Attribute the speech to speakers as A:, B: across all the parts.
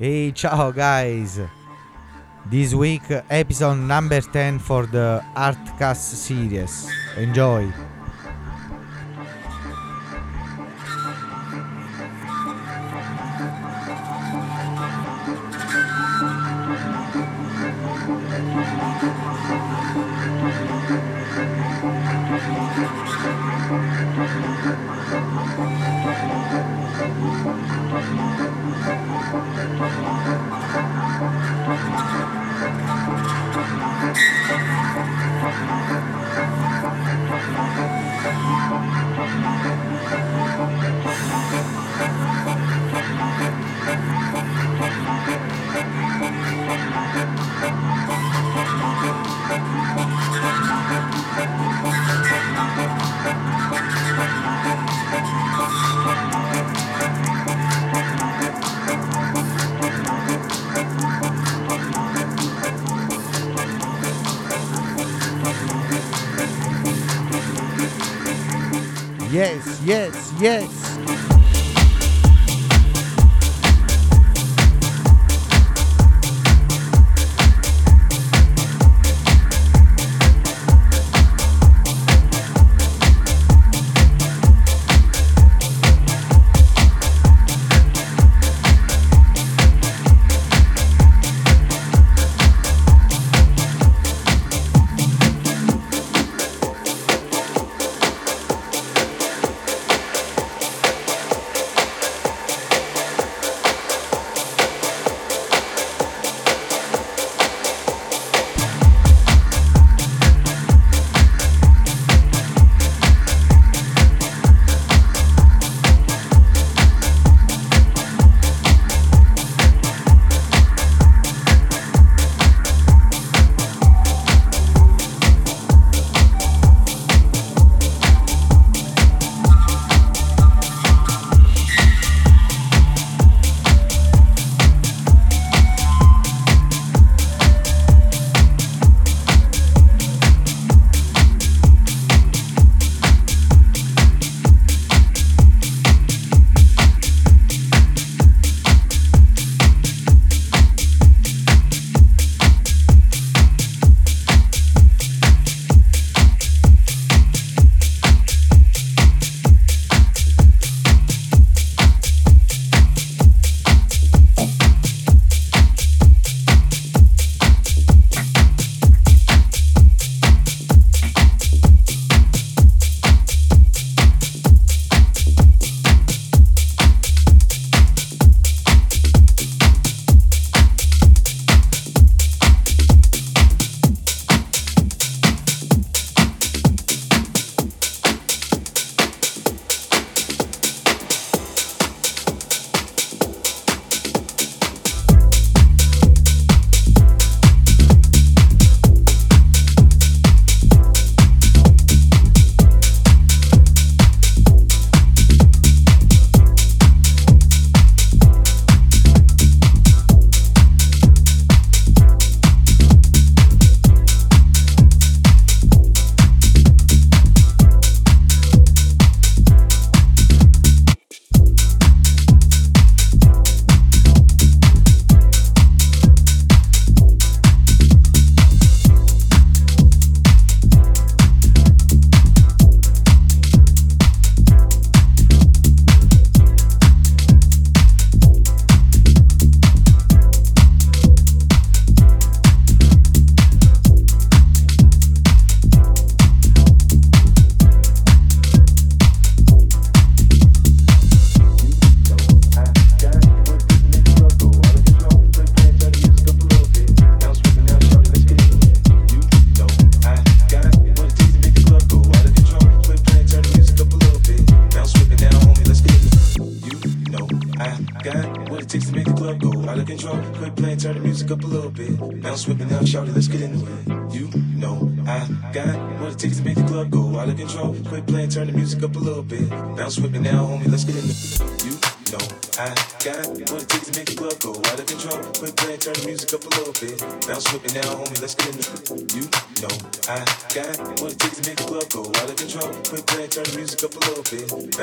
A: Hey, ciao guys! This week, episode number 10 for the Artcast series. Enjoy!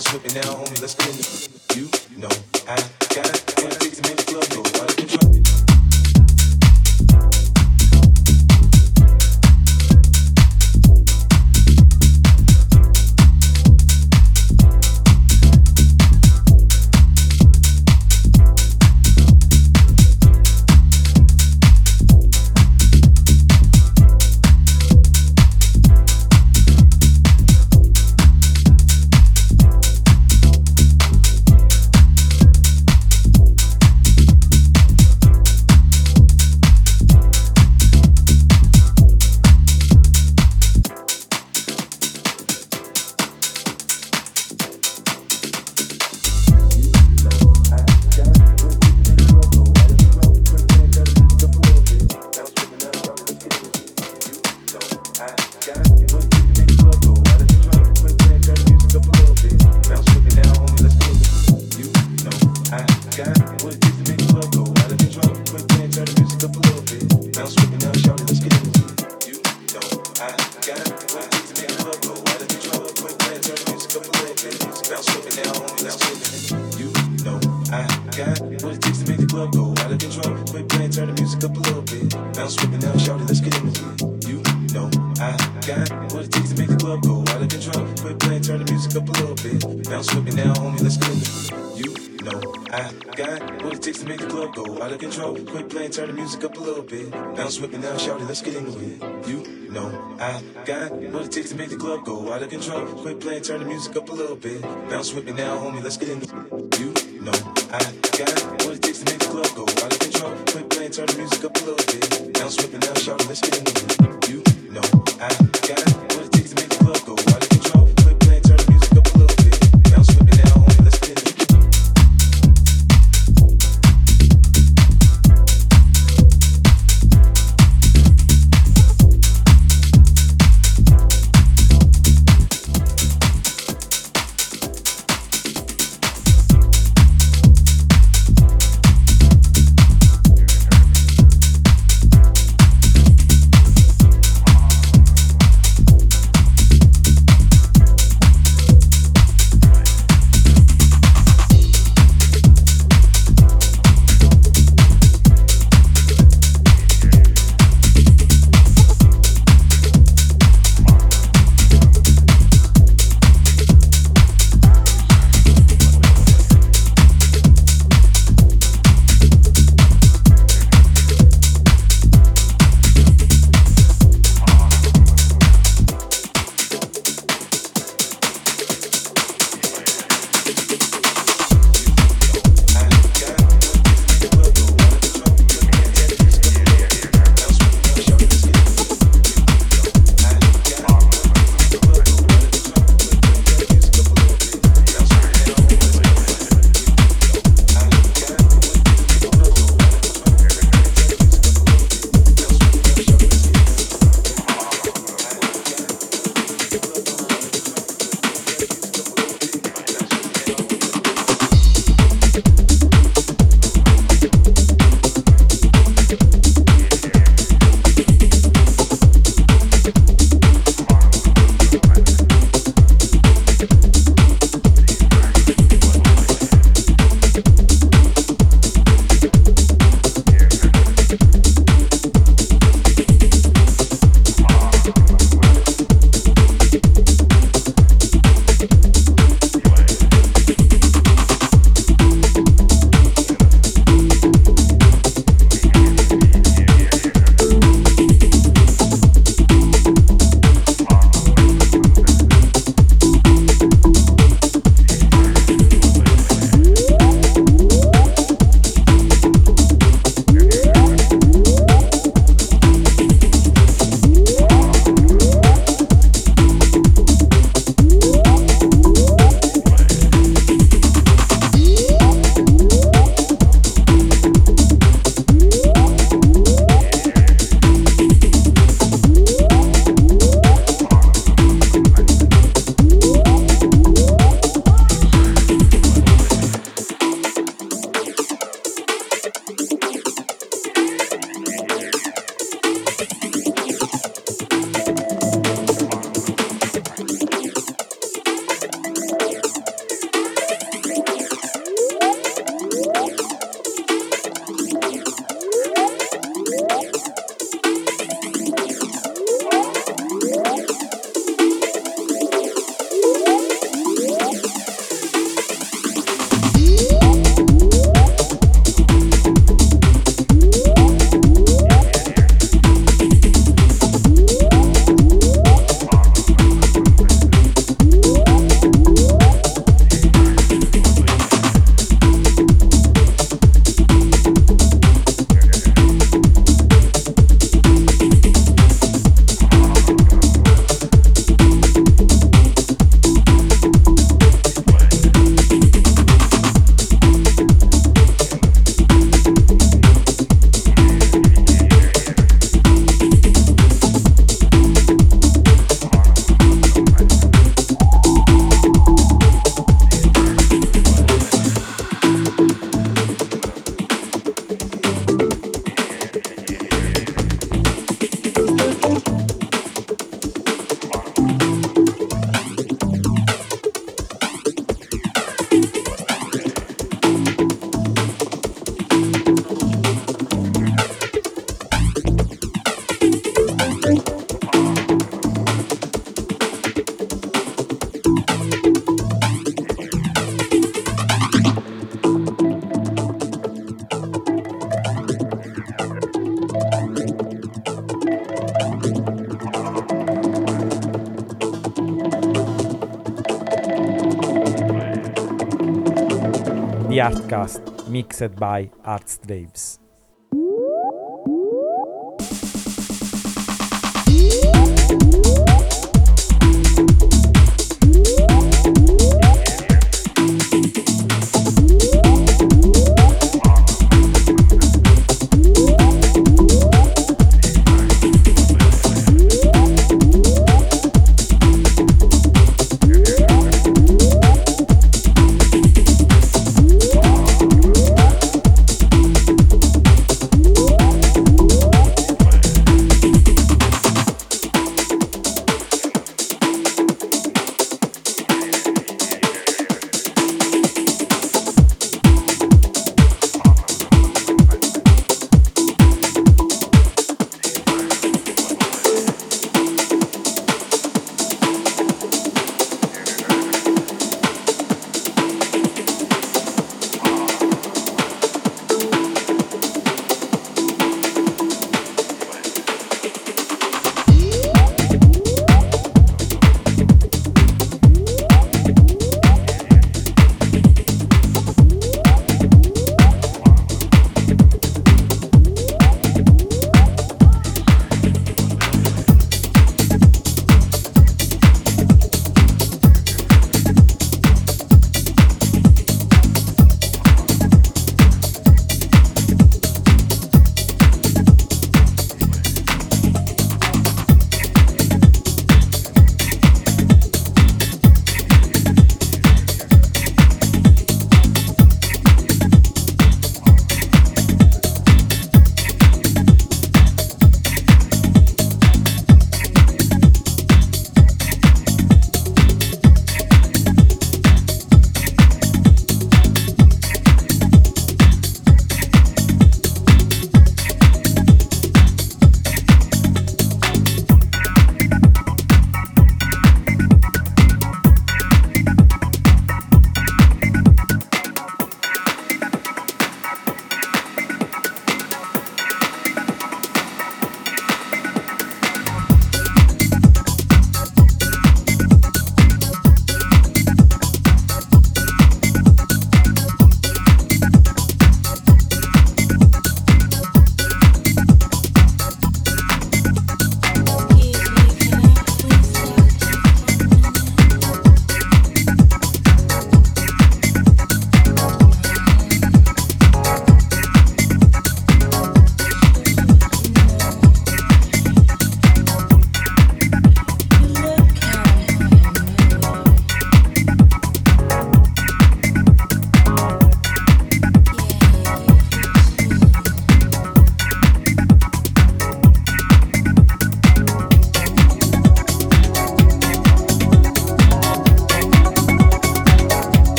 B: house it
A: now, homie. Let's get in it. now, shout it, let's get into it. You know I got what it takes to make the club go out of control. Quit playing, turn the music up a little bit. Bounce with me now, homie, let's get into it.
C: Artcast, mixed by Art Artslaves.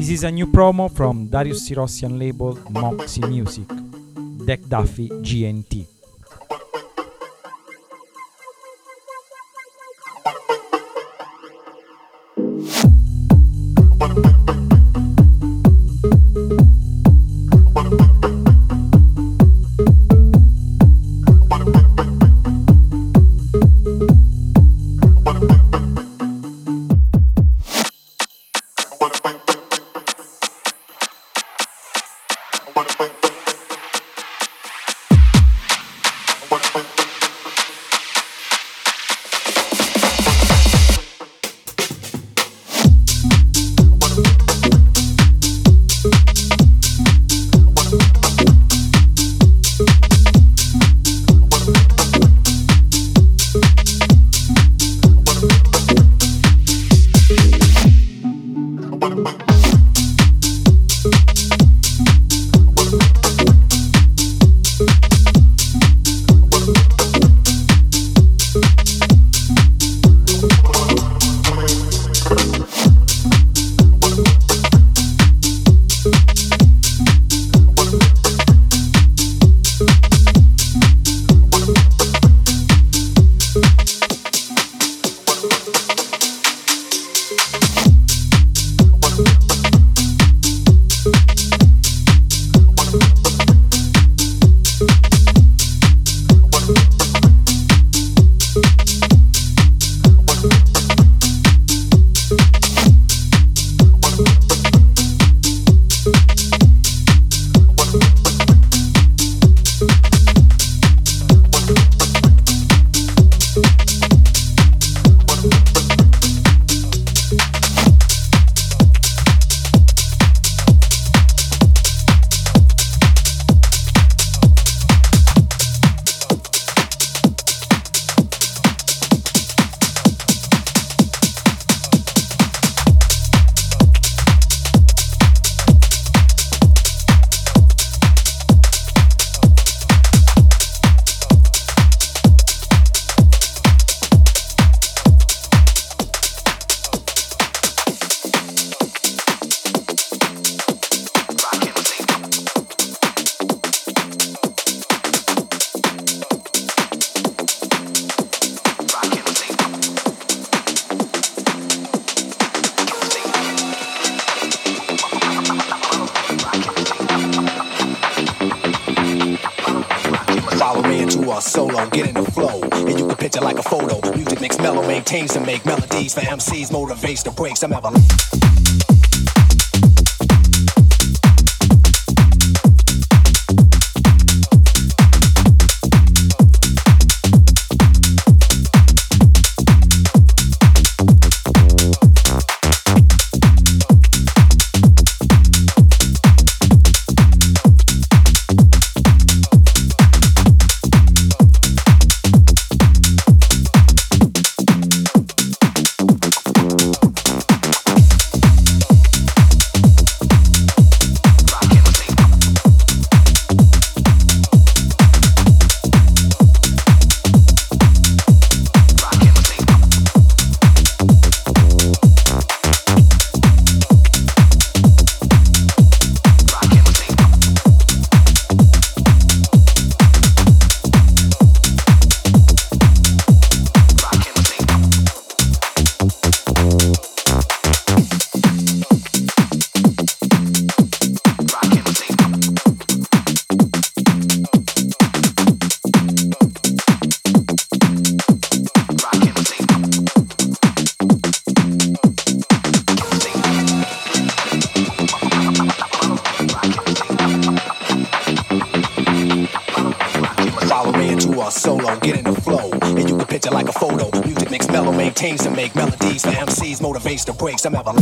D: This is a new promo from Darius Syrossian label Moxy Muzik, Dec Duffy G&T.
E: Some breaks.
F: I'm having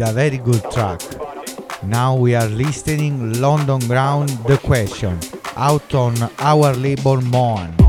F: did a very good track. Now we are listening LondonGround The Question, out on our label Moan.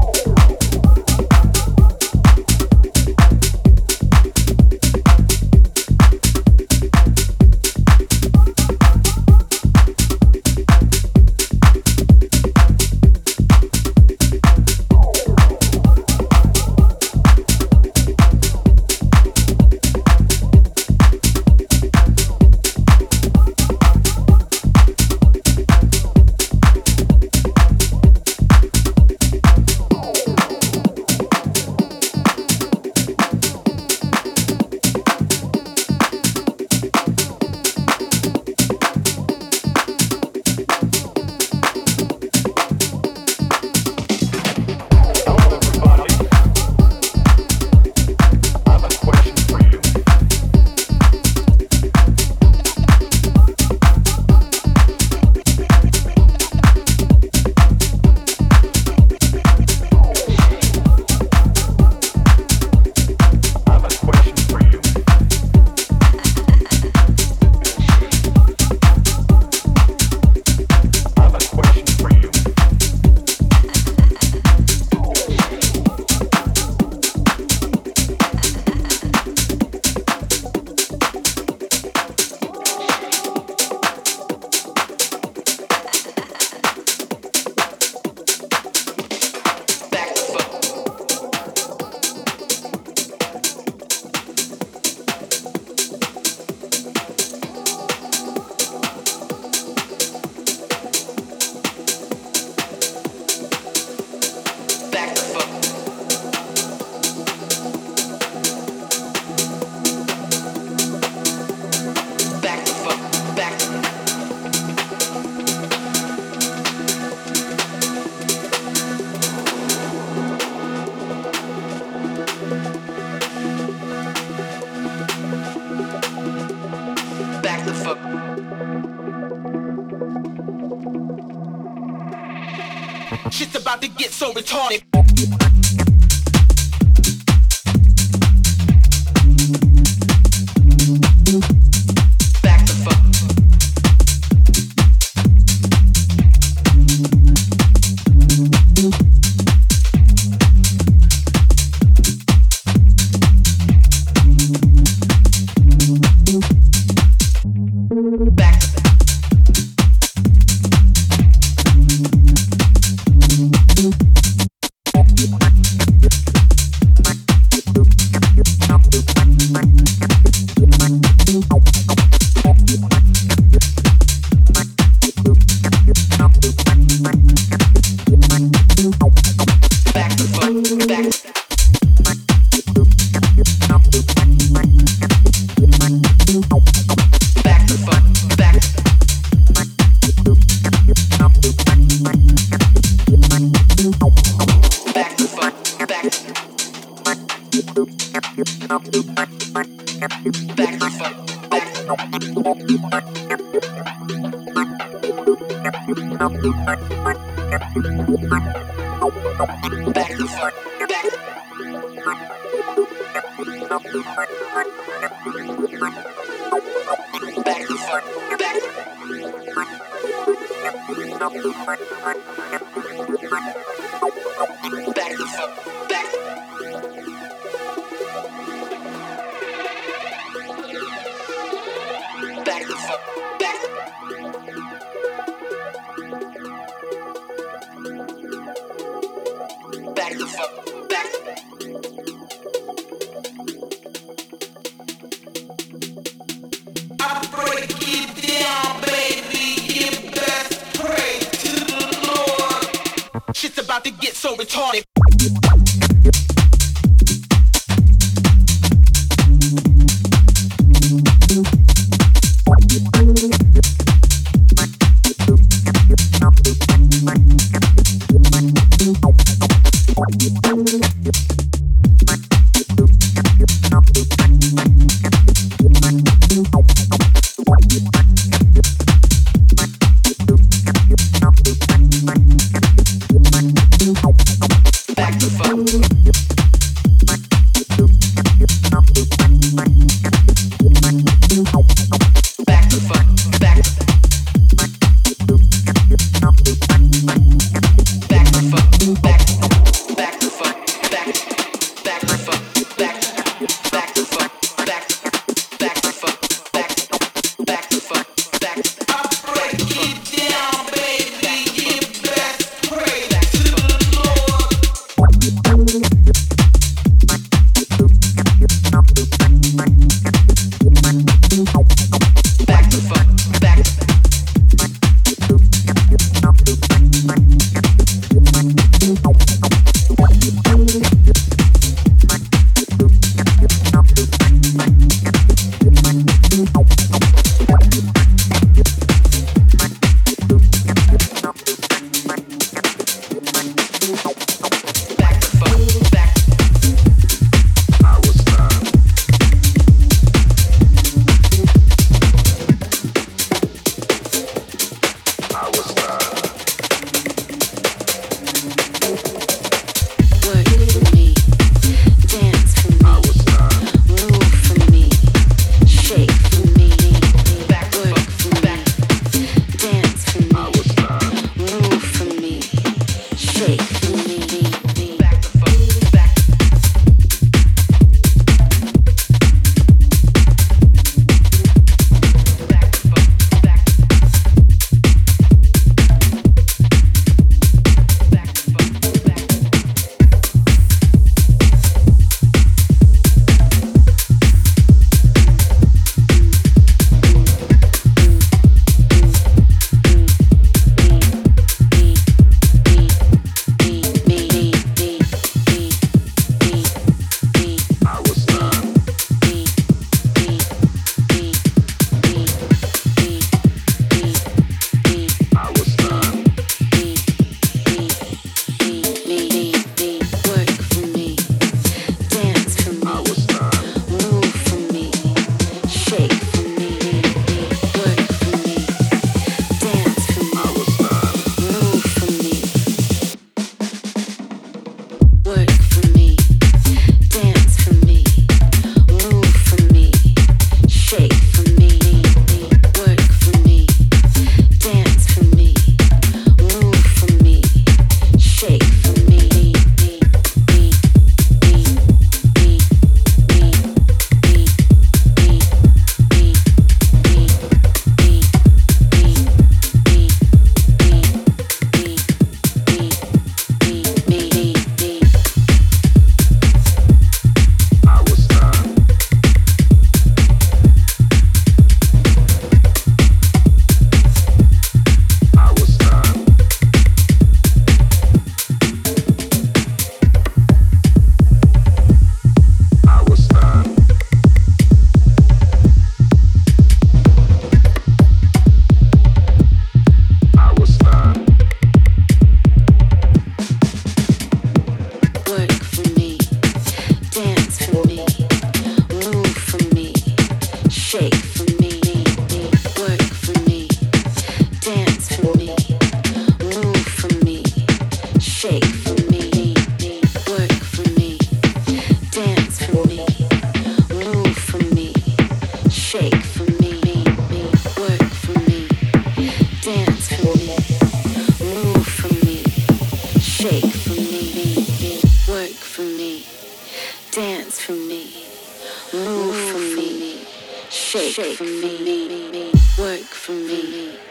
G: me, work for me.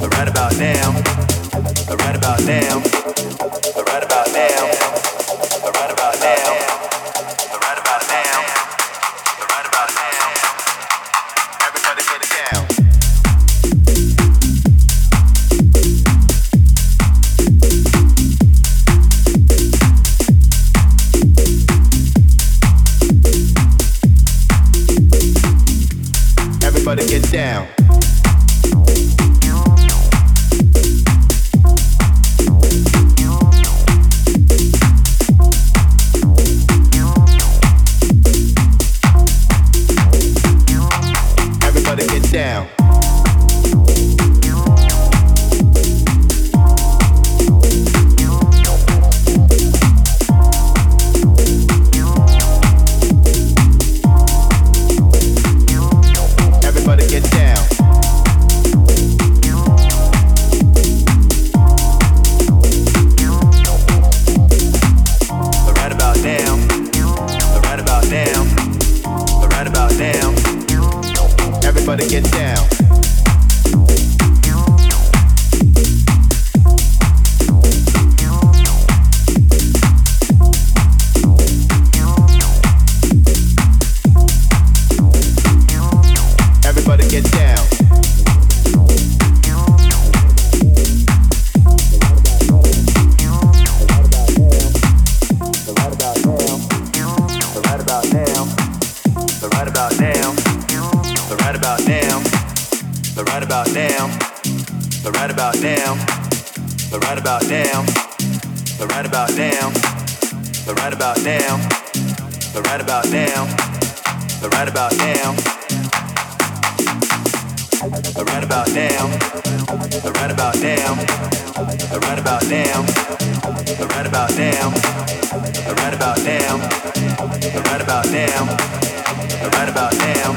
H: right about now, right about now, right about now. right about now. Right about now. Right about now. Right about now. Right about now. Right about now. Right about now.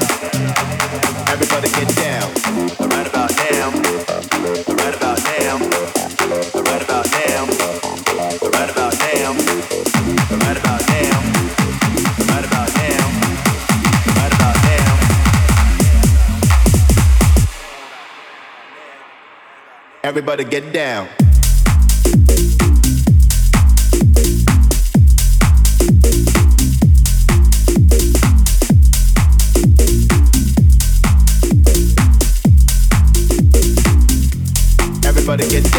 H: Everybody get down. Right about now. Right about now. Everybody get down. Everybody get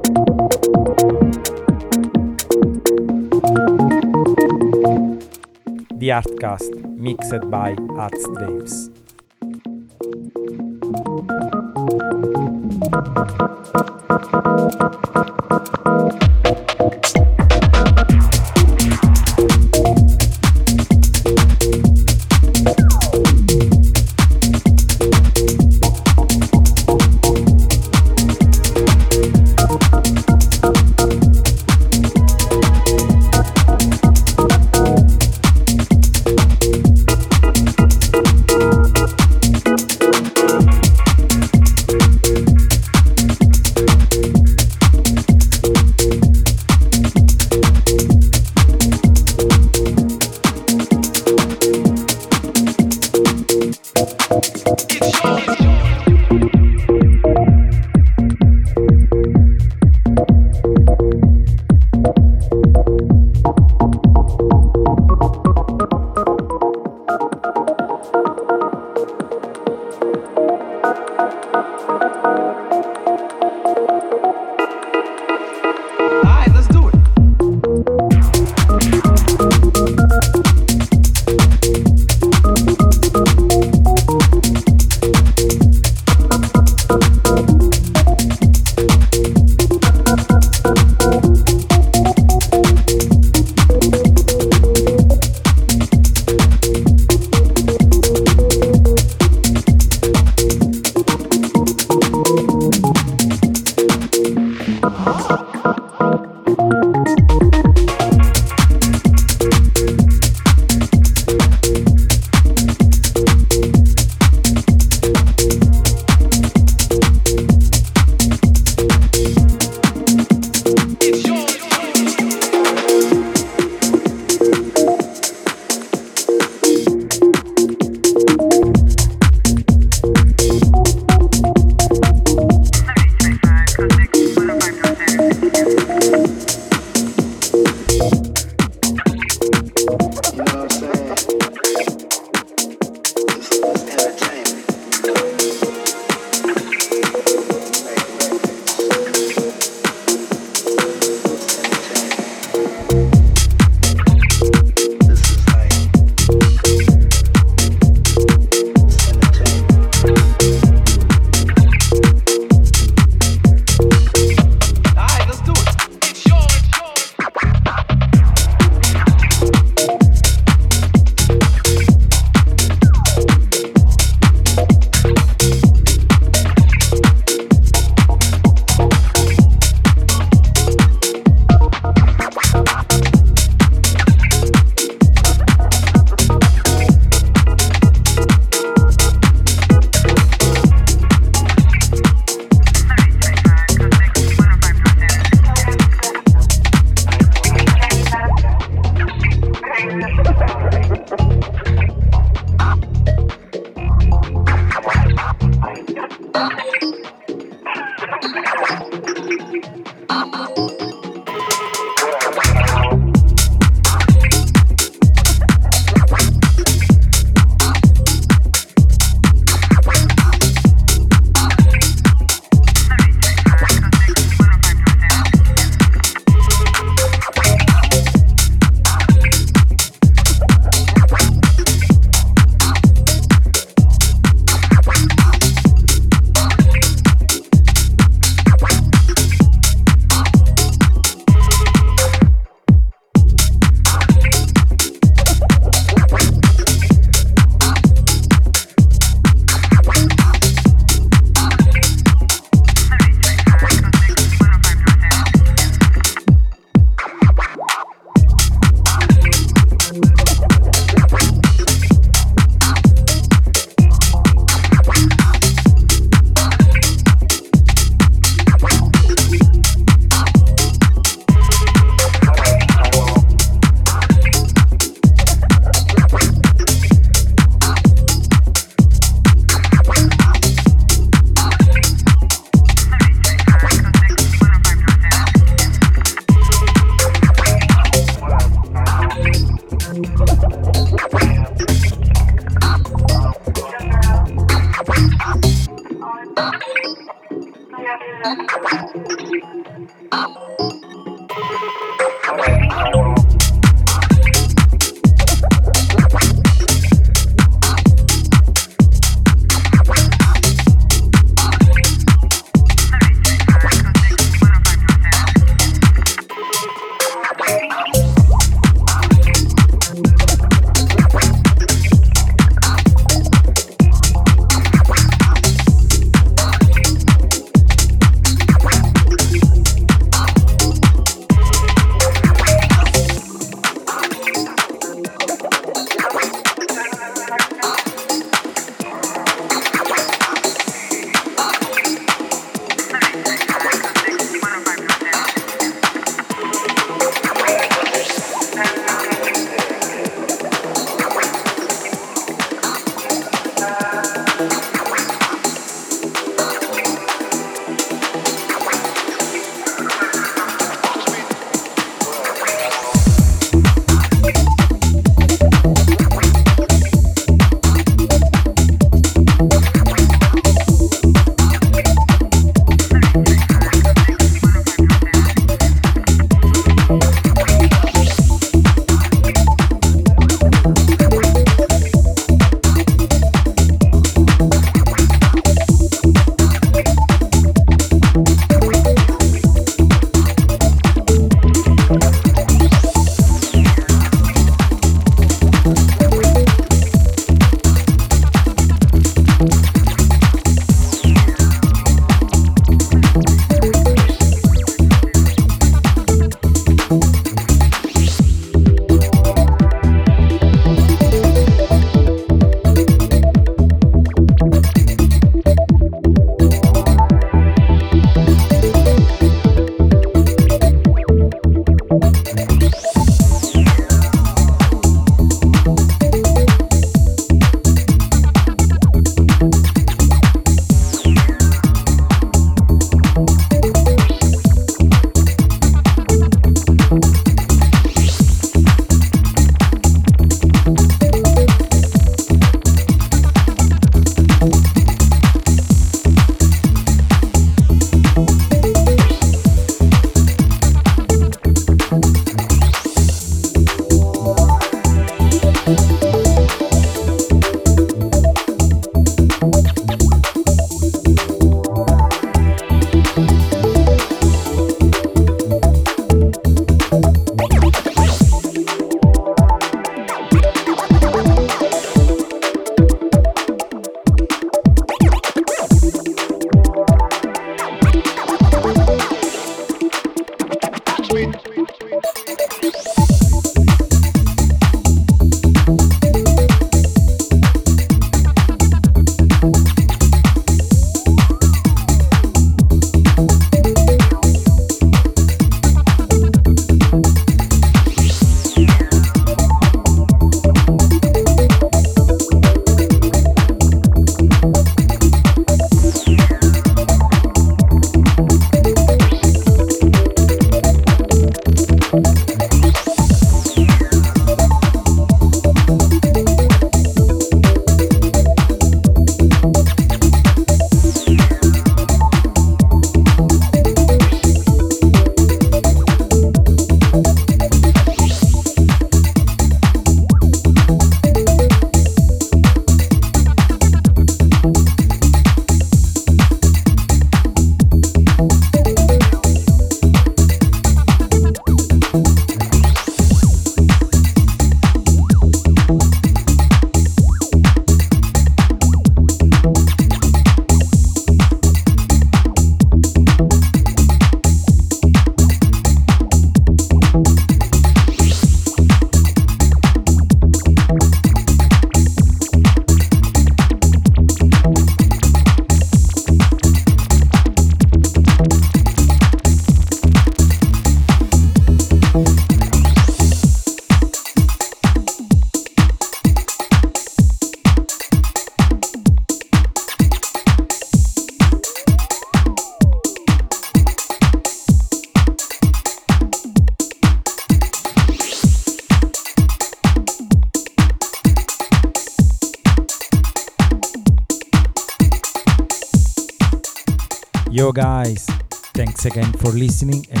I: for listening and